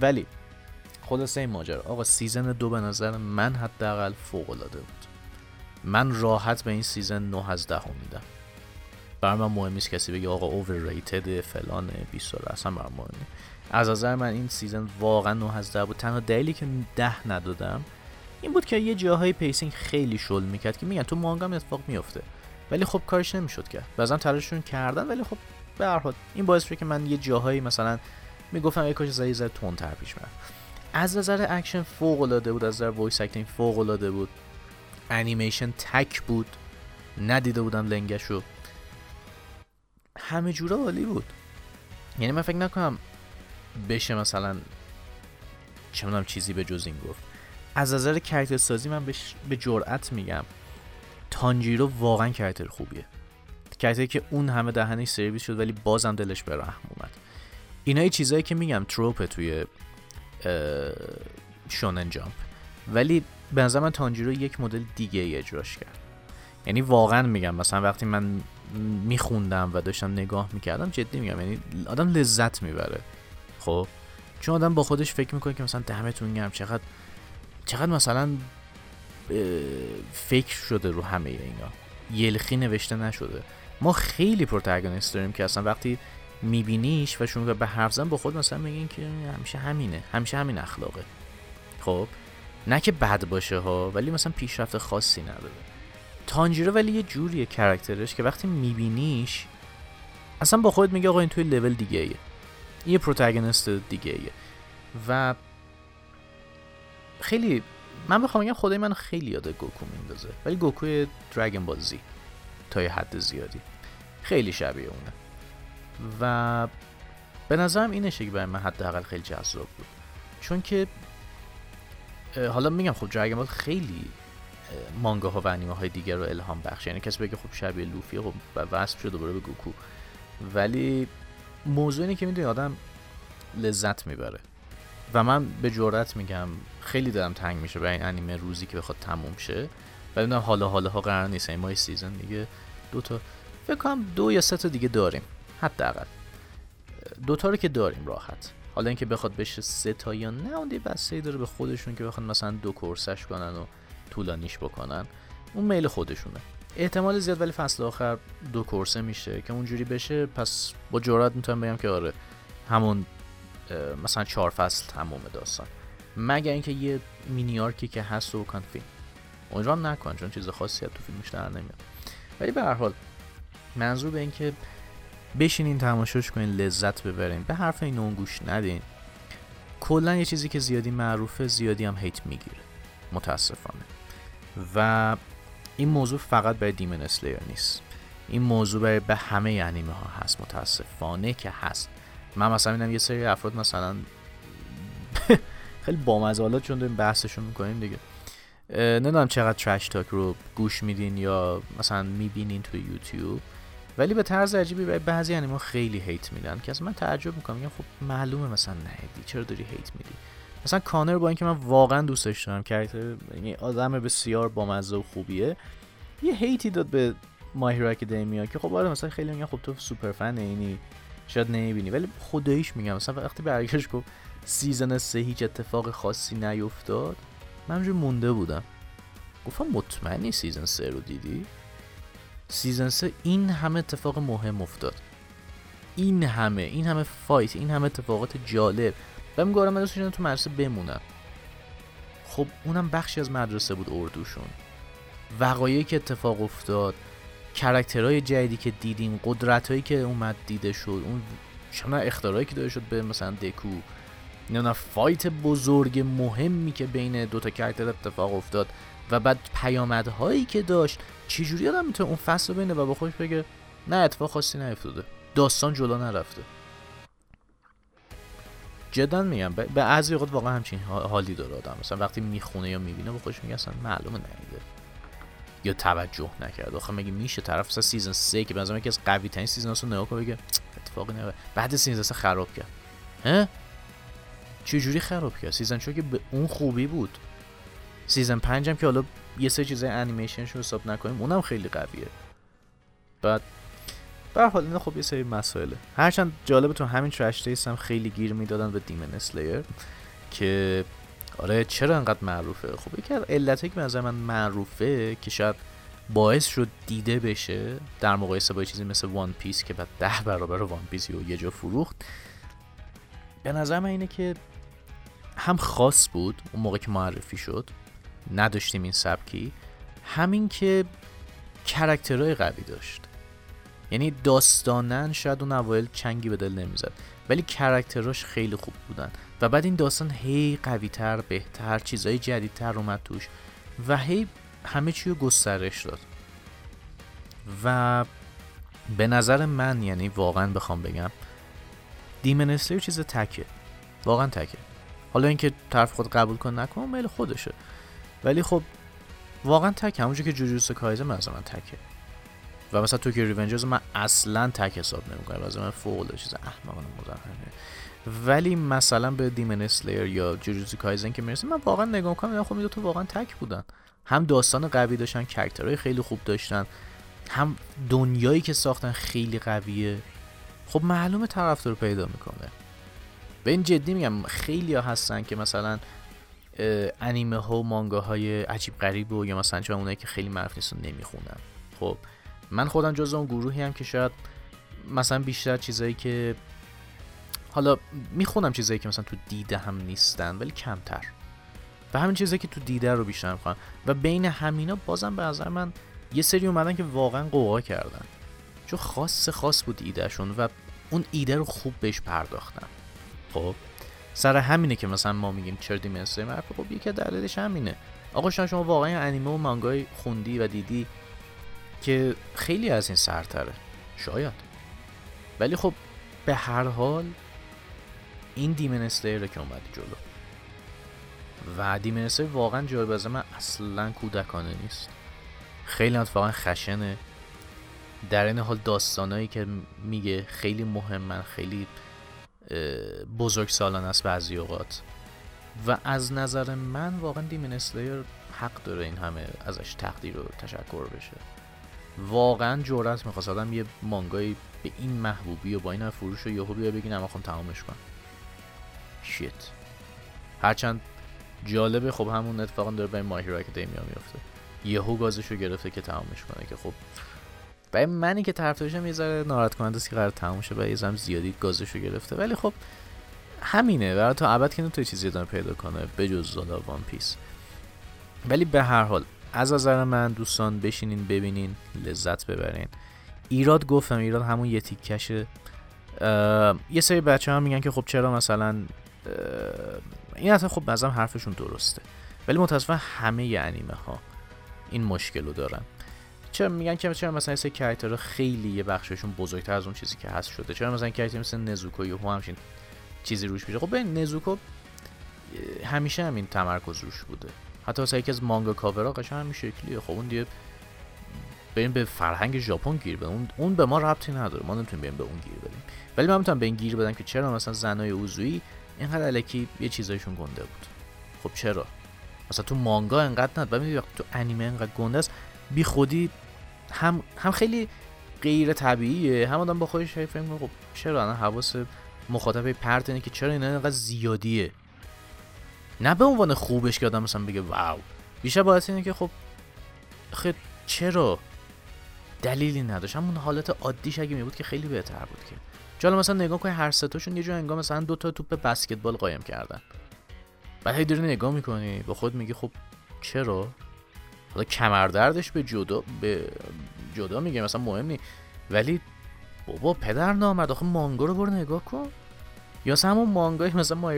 ولی خلاصه این ماجرا آقا season دو به نظر من حداقل فوق العاده بود. من راحت به این season 9 از 10 میدم. برای من مهم نیست کسی بگه آقا overrated فلان بیسار اصلا برام مهم نیست. از نظر من این season واقعا 9 از 10 بود. تنها دلیلی که 10 ندادم این بود که یه جاهای pacing خیلی شل می‌کرد که میگن تو مانگا هم اتفاق میفته ولی خب کارش نمی‌شد کرد. بعضا تلاششون کردن ولی خب به هر حال این باعث شد که من یه جاهایی مثلا می‌گفتم یه کاش ذره‌ای تندتر پیش برم. از نظر اکشن فوق العاده بود از نظر voice acting فوق العاده بود. انیمیشن تک بود. ندیده بودم لنگشو. همه جورا عالی بود. یعنی من فکر نکنم بشه مثلا چه می‌دونم چیزی به جز این گفت. از نظر character سازی من به جرأت میگم. تانجیرو واقعا character خوبیه. character ی که اون همه دهنش سرویس شد ولی بازم دلش به رحم اومد. اینا چیزایی که میگم trope ه توی Shonen Jump. ولی به نظر من تانجیرو یک مدل دیگه اجراش کرد. یعنی واقعا میگم مثلا وقتی من میخوندم و داشتم نگاه می‌کردم جدی میگم یعنی آدم لذت می‌بره. خب. چون آدم با خودش فکر می‌کنه که مثلا دمتون گرم چقدر چقدر مثلا فکر شده رو همه اینا. یلخی نوشته نشده. ما خیلی پروتاگونیست داریم که اصلا وقتی میبینیش و شما به حرف زن با خود مثلا میگین که همیشه همینه همیشه همین اخلاقه. خب. نه که بد باشه ها ولی مثلا پیشرفت خاصی نداره. تانجیرو ولی یه جوریه کرکترش که وقتی میبینیش اصلا با خود میگه آقا این توی لول دیگه ایه یه پروتاگونیست دیگه و خیلی من بخوام بگم خدای من خیلی یاد گوکو میندازه ولی گوکوی دراگون بال زی تا یه حد زیادی. خیلی شبیه اونه. و به نظرم اینشه که برای من حداقل خیلی جذاب بود. چون که حالا میگم خب دراگون بال خیلی مانگا ها و انیمه های دیگر رو الهام بخش. یعنی کسی بگه خب شبیه لوفی خب وصل شده دوباره به گوکو. ولی موضوع اینه که می‌دونی آدم لذت می‌بره. و من به جرات میگم خیلی دلم تنگ میشه به این انیمه روزی که بخواد تموم شه. و حالا حالا ها قرار نیست. این ماه season دیگه دو تا فکر کنم دو یا سه تا دیگه داریم. حداقل. دو تا رو که داریم راحت. حالا اینکه بخواد بشه سه تا یا نه اون بستگی داره به خودشون که بخواد مثلا دو cours ش کنن و طولانیش بکنن. اون میل خودشونه. احتمال زیاد ولی فصل آخر دو کورسه میشه که اونجوری بشه. پس با جرات می‌تونم بگم که آره همون مثلا چهار فصل تموم داستان. مگر اینکه یه مینیارکی که هست و کن فیلم. امیدوارم نکن چون چیز خاصی تو فیلمش در نمیاد. ولی به هر حال منظور به اینکه بشینین تماشاش کنین لذت ببرین. به حرف این اون گوش ندین. کلا یه چیزی که زیادی معروفه زیادی هم هیت می‌گیره. متاسفانه. و این موضوع فقط برای دیمن اسلیر نیست. این موضوع برای به همه انیمه ها هست متاسفانه که هست. من مثلا میدم یه سری افراد مثلا خیلی بامزالات چون داریم بحثشون می‌کنیم دیگه. نمی‌دونم چقدر ترش تاک رو گوش میدین یا مثلا می‌بینین تو یوتیوب. ولی به طرز عجیبی برای بعضی انیمه خیلی هیت میدن. که از من تعجب می‌کنم میگم خب معلومه مثلا نه چرا داری هیت میدی؟ مثلا کانر با اینکه من واقعا دوستش دارم یعنی آدم بسیار بامزه و خوبیه یه hate ی داد به My Hero Academia که خب آره مثلا خیلی میگن خب تو super fan اینی شاید نمی‌بینی ولی خداییش میگم. مثلا وقتی برگشت گفت season سه هیچ اتفاق خاصی نیفتاد من مونده بودم. گفتم مطمئنی season سه رو دیدی؟ season سه این همه اتفاق مهم افتاد. این همه این همه فایت این همه اتفاقات جالب. و میگارم من تو مدرسه بمونم خب اونم بخشی از مدرسه بود اردوشون. وقایعی که اتفاق افتاد کرکترهای جدیدی که دیدیم قدرتهایی که اومد دیده شد اون شما اختراعی که داده شد به مثلا دکو. نه فایت بزرگ مهمی که بین دوتا کرکتر اتفاق افتاد و بعد پیامدهایی که داشت. چجوری آدم می‌تونه اون فصل بینه و با خودش بگه نه اتفاق خاصی نیفتاده. داستان جلو نرفته. جدا میگم. بعضی از اوقات واقعا همچین حالی داره آدم. مثلا وقتی می‌خونه یا می‌بینه با خودش میگه اصلا معلومه ندیده یا توجه نکرد آخه مگه میشه طرف مثلا season 3 که بنظرم یکی از قوی ترین season رو نگاه بگه اتفاقی نه بعد season 3 خراب کرد. ها؟ چه جوری خراب کرد؟ season چون که به اون خوبی بود. season 5 هم که حالا یه سری چیزای انیمیشنش رو حساب نکنیم اونم خیلی قویه. بعد به حال اینا خب یه سری مسائله. هرچند جالبه تو همین ترش هم خیلی گیر می‌دادن به Demon Slayer که آره چرا انقدر معروفه؟ خب یکی از علتایی که نظر من معروفه که شاید باعث شد دیده بشه در مقایسه با چیزی مثل One Piece که بعد ده برابر One Piece و یه جا فروخت به نظر من اینه که هم خاص بود اون موقع که معرفی شد نداشتیم این سبکی همین که character های قوی داشت. یعنی داستانن شاید اون اوایل چنگی به دل نمی‌زد ولی character اش خیلی خوب بودن و بعد این داستان هی قوی تر بهتر چیزای جدیدتر اومد توش و هی همه چی رو گسترش داد. و به نظر من یعنی واقعا بخوام بگم دیمنستر چیز تکه. واقعا تکه. حالا اینکه طرف خود قبول کن نکن میل خودشه. ولی خب واقعا تک همونجور که جوجوس کایزه من تکه. و مثلا تو که ریونجرز من اصلا تک حساب نمی‌کنم. از من فوق چیز احمقانه مزخرفه. ولی مثلا به دیمن اسلیر یا جوجوتسو کایزن که می‌رسه من واقعا نگاه کنم خب تو واقعا تک بودن. هم داستان قوی داشتن کرکترهای خیلی خوب داشتن هم دنیایی که ساختن خیلی قویه. خب معلومه طرفدار پیدا می‌کنه. به این جدی میگم خیلی ها هستن که مثلا انیمه ها و مانگا های عجیب غریب و یا مثلا چون اونایی که خیلی معروف نیستن نمی‌خونن. خب من خودم جز اون گروهی هم که شاید مثلا بیشتر چیزایی که حالا می‌خونم چیزایی که مثلا تو دیده هم نیستن ولی کمتر. و همین چیزایی که تو دیده رو بیشتر می‌خوام و بین همینا بازم به نظر من یه سری اومدن که واقعا قوا کردن. چون خاص خاص بود ایدهشون و اون ایده رو خوب بهش پرداختن. خب؟ سر همینه که مثلا ما میگیم چرا دیمنسه مرف خب یکی دلیلش همینه. آقا شما واقعا انیمه و مانگای خوندی و دیدی که خیلی از این سرتره شاید. ولی خب به هر حال این دیمن که اومد جلو. و دیمنسای واقعا جالب من اصلا کودکانه نیست. خیلی اتفاقا خشنه. در این حال داستانایی که میگه خیلی مهمن خیلی بزرگ سالان است بعضی اوقات. و از نظر من واقعا دیمن اسلایر حق داره این همه ازش تقدیر و تشکر بشه. واقعا جورت می‌خواست آدم یه مانگایی به این محبوبی و با این فروش رو یهو بیا بگی نمی‌خوام تمامش کن. شیت. هرچند جالبه خب همون اتفاقا داره به ماهی اکادمیا میفته یهو گازش رو گرفته که تمامش کنه که خب برای منی که طرفدارشم یه ذره ناراحت کننده است که قرار تموم شه و یه زیادی گازش رو گرفته. ولی خب همینه. و تا ابد که تو چیزی ادامه پیدا کنه بجز زالا وان پیس. ولی به هر حال از نظر من دوستان بشینین ببینین لذت ببرین. ایراد گفتم ایراد همون یه تیکشه یه سری بچه هم میگن که خب چرا مثلا این اصلا خب بازم حرفشون درسته. ولی متاسفانه همه ی انیمه ها این مشکل رو دارن. چرا میگن که چرا مثلا سری کرکترها خیلی یه بخششون بزرگتر از اون چیزی که هست شده؟ چرا مثلا کرکتر مثل نزوکو یهو همچین چیزی روش میشه؟ خب ببین نزوکو همیشه همین تمرکز روش بوده. حتی واسه یکی از مانگا کاورها قشنگ همین شکلیه. خب اون دیگه بریم به فرهنگ ژاپن گیر بدیم. اون, اون به ما ربطی نداره. ما نمی‌تونیم بریم به اون گیر بدیم. ولی من می‌تونم به این گیر بدم که چرا مثلا زنای اوزویی اینقدر الکی یه چیزایشون گنده بود. خب چرا؟ مثلا تو مانگا انقدر ند ولی تو انیمه انقدر گنده است بی خودی هم هم خیلی غیر طبیعیه. هم آدم با خودش فکر می‌کنه خب چرا؟ الان حواس مخاطب پرت اینه که چرا اینا انقدر زیادیه؟ نه به عنوان خوبش که آدم مثلا بگه واو. بیشتر باعث اینه که خب خب چرا؟ دلیلی نداشت. همون حالت عادیش اگه می بود که خیلی بهتر بود که. جالا مثلا نگاه کنی هر ستاشون یه جا انگار مثلا دو تا توپ بسکتبال قایم کردن. بعد هی داری نگاه می‌کنی با خود میگی خب چرا؟ حالا کمردردش به جدا به جدا میگه مثلا مهم نی. ولی بابا پدر نامرد. آخه مانگا رو برو نگاه کن. یا مثلا همون مانگای مثلا My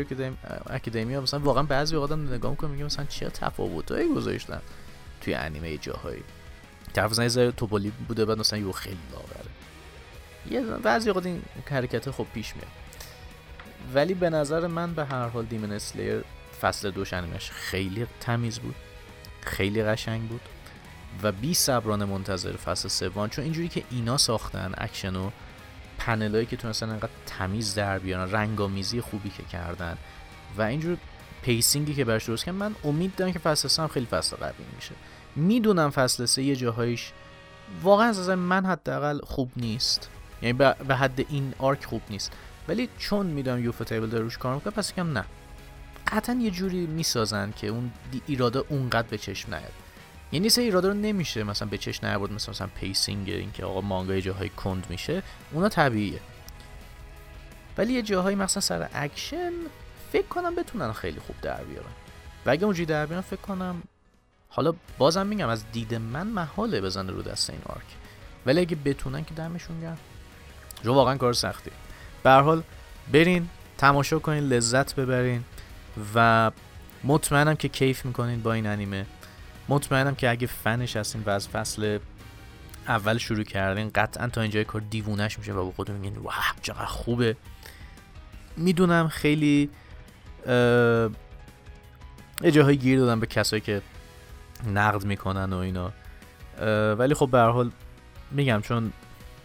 Academia مثلا واقعا بعضی اوقات نگاه می‌کنم میگه مثلا چه تفاوتایی گذاشتن توی انیمه جاهایی؟ طرف مثلا یه تپلی بوده بعد مثلا یهو خیلی لاغره یه بعضی اوقات این حرکت خب پیش میاد. ولی به نظر من به هر حال Demon Slayer فصل دوش انیمش خیلی تمیز بود خیلی قشنگ بود و بی صبرانه منتظر فصل سوم چون اینجوری که اینا ساختن اکشن و پنلایی که تونستن انقدر تمیز در بیارن رنگامیزی خوبی که کردن و اینجور pacing ی که برش درست کردن من امید دارم که فصل هم خیلی فصل قوی میشه. می‌دونم فصل سه یه جاهایش واقعا از من حداقل خوب نیست. یعنی به حد این arc خوب نیست. ولی چون می‌دونم ufotable داره روش کار می‌کنه پس کم نه. قطعا یه جوری می‌سازن که اون ایراده اونقدر به چشم نیاد. یعنی سه ایراده رو نمیشه مثلا به چشم نیاد مثلا مثلا pacing اینکه آقا مانگا جاهای کند میشه اونا طبیعیه. ولی یه جاهایی مثلا سر اکشن فکر کنم بتونن خیلی خوب در بیارن. و اگه اونجوری در بیارن فکر کنم حالا بازم میگم از دید من محاله بزنه رو دست این arc. ولی اگه بتونن که دمشون گرم. جو واقعا کار سختی. به حال برین تماشا کنین لذت ببرین و مطمئنم که کیف می‌کنین با این انیمه. مطمئنم که اگه فنش هستین و از فصل اول شروع کردین قطعا تا اینجای کار دیوونش میشه و با خودتون میگین واه چقدر خوبه. می‌دونم خیلی یه جاهایی گیر دادم به کسایی که نقد می‌کنن و اینا. ولی خب به حال میگم چون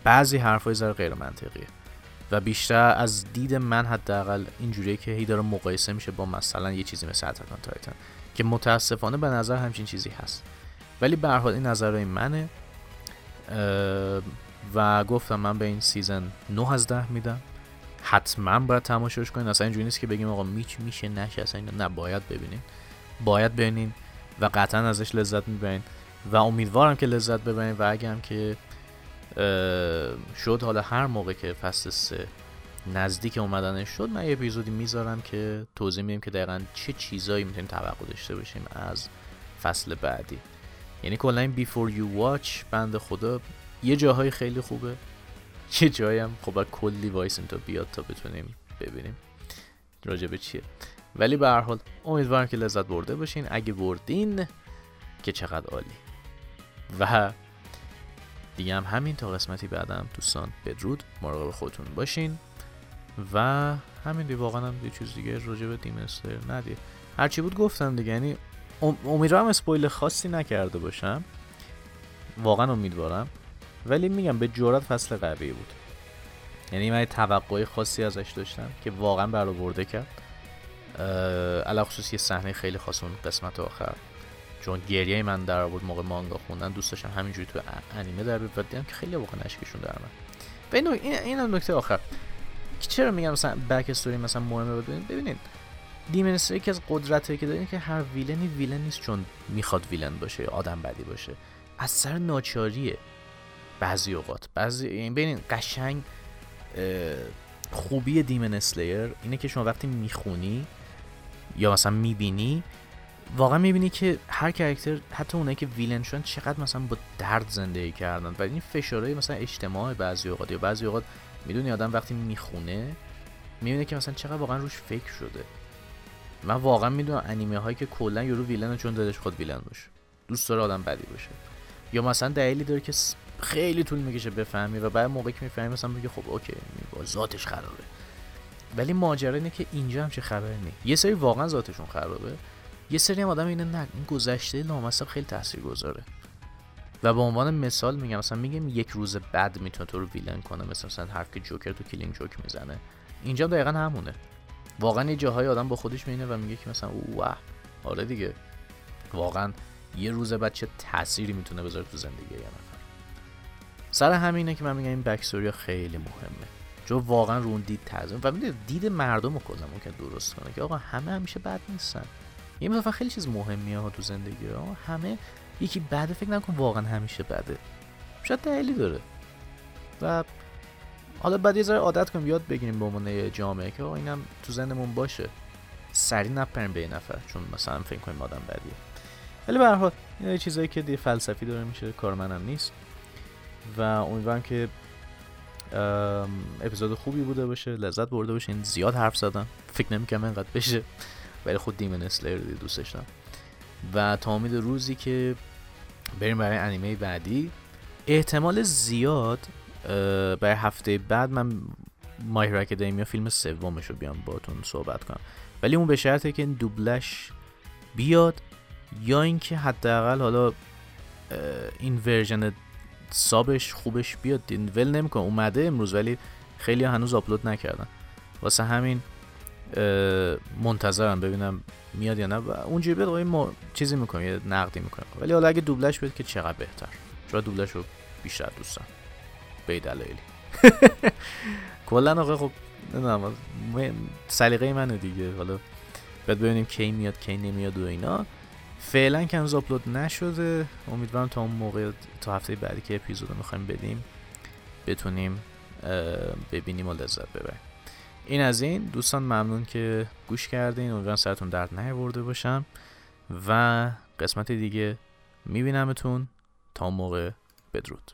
بعضی حرفای ذره غیر منطقیه و بیشتر از دید من حداقل اینجوریه که هی داره مقایسه میشه با مثلا یه چیزی مثل اتکان تایتن که متاسفانه به نظر همچین چیزی هست. ولی به حال این نظرهای منه. و گفتم من به این سیزن 9 از 10 میدم. حتما باید تماشاش کنین. اصلا اینجوری نیست که بگیم آقا میچ میشه نشه اصلا نه باید ببینین. باید ببینین و قطعا ازش لذت می‌برین. و امیدوارم که لذت ببرین. و اگرم که شد حالا هر موقع که فصل سه نزدیک اومدنش شد من یه اپیزودی می‌ذارم که توضیح میدیم که دقیقا چه چیزایی می‌تونیم توقع داشته باشیم از فصل بعدی. یعنی کلا این بیفور یو واچ بند خدا یه جاهای خیلی خوبه یه جایی هم خب کلی وایسیم تا بیاد تا بتونیم ببینیم راجبه چیه. ولی به هر حال امیدوارم که لذت برده باشین. اگه بردین که چقدر عالی. و دیگه هم همین تا قسمتی بعدم. دوستان بدرود. مراقب خودتون باشین. و همین دی واقعا هم یه چیز دیگه راجع به دیمنستر ندید هرچی بود گفتم دیگه یعنی امیدوارم اسپویل خاصی نکرده باشم. واقعا امیدوارم. ولی میگم به جورت فصل قوی بود. یعنی من توقعی خاصی ازش داشتم که واقعا برآورده کرد. علا خصوص یه صحنه خیلی خاص اون قسمت آخر. چون گریه من در آورد موقع مانگا خوندن دوست داشتم همینجوری تو انیمه در بیاد که خیلی واقعا نشکشون در من این این نکته آخر. چرا میگم مثلا بک استوری مثلا مهمه؟ ببینید. ببینید دیمن یکی از قدرتایی که داره که هر ویلنی ویلن نیست چون می‌خواد ویلن باشه آدم بدی باشه. از سر ناچاریه. بعضی اوقات. بعضی این ببینید قشنگ خوبی دیمن اسلیر اینه که شما وقتی می‌خونی یا مثلا می‌بینی واقعا می‌بینی که هر کرکتر حتی اونایی که ویلن شدن چقدر مثلا با درد زندگی کردن. و این فشارهای مثلا اجتماع بعضی اوقات یا بعضی اوقات می‌دونی آدم وقتی می‌خونه می‌بینه که مثلا چقدر واقعا روش فکر شده. من واقعا می‌دونم انیمه هایی که کلا یورو ویلن چون دلش خود ویلن باشه. دوست داره آدم بدی باشه. یا مثلا دلیلی داره که خیلی طول می‌کشه بفهمی و بعد موقعی که می‌فهمی مثلا بگه خب اوکی ذاتش خرابه ولی ماجرا اینه که اینجا هم چه خبری نیست. یه سری واقعا ذاتشون خرابه. یه سری هم آدم اینه نه این گذشته لامصب خیلی گذاره و به عنوان مثال میگم مثلا میگم یک روز بعد می‌تونه تو رو ویلن کنه مثلا مثلا حرف که جوکر تو کلینگ جوک می‌زنه. اینجا دقیقا همونه. واقعا یه جاهای آدم با خودش میینه و میگه که مثلا واه آره دیگه. واقعا یه روز بعد چه تأثیری می‌تونه بذاره تو زندگی یه نفر؟ سر همینه که من میگم این بکستوریا خیلی مهمه. چون واقعا رو اون دید تعظیم و می‌دونی دید مردم رو کلا ممکن درست کنه که آقا همه همیشه بد نیستن. یه مثلا خیلی چیز مهمیه ها تو زندگی ها. همه یکی بده فکر نکن واقعا همیشه بده. شاید دلیلی داره. و حالا بعد یه ذره عادت کنیم یاد بگیریم به عنوان جامعه که اینم تو زندمون باشه. سری نپریم به نفر چون مثلا فکر کنیم آدم بدیه. ولی به حال این چیزایی که دی فلسفی داره میشه کار منم نیست. و امیدوارم که اپیزود خوبی بوده باشه لذت برده باشین زیاد حرف زدم. فکر نمی‌کنم اینقدر بشه. ولی خود Demon Slayer دوست داشتم. و تا امید روزی که بریم برای انیمه بعدی. احتمال زیاد برای هفته بعد من My Hero Academia فیلم سومش رو بیام باتون صحبت کنم. ولی اون به شرطه که این دوبلش بیاد یا اینکه حداقل حالا این version sub ش خوبش بیاد دین ول نمی‌کنه. اومده امروز ولی خیلی هنوز آپلود نکردن. واسه همین منتظرم ببینم میاد یا نه. و اونجوری بیاد ما چیزی می‌کنم یه نقدی می‌کنم ولی حالا اگه دوبلش بیاد که چقدر بهتر. چرا دوبلش رو بیشتر دوستم به دلایلی. کلا آقا خب نمی‌دونم سلیقه منه دیگه. حالا بعد ببینیم کی میاد کی نمیاد و اینا. فعلا که هنوز آپلود نشده. امیدوارم تا اون موقع تا هفته بعدی که اپیزود می‌خوایم بدیم بتونیم ببینیم و لذت ببریم. این از این. دوستان ممنون که گوش کردین. امیدوارم سرتون درد نیاورده باشم. و قسمت دیگه میبینمتون تا موقع بدرود.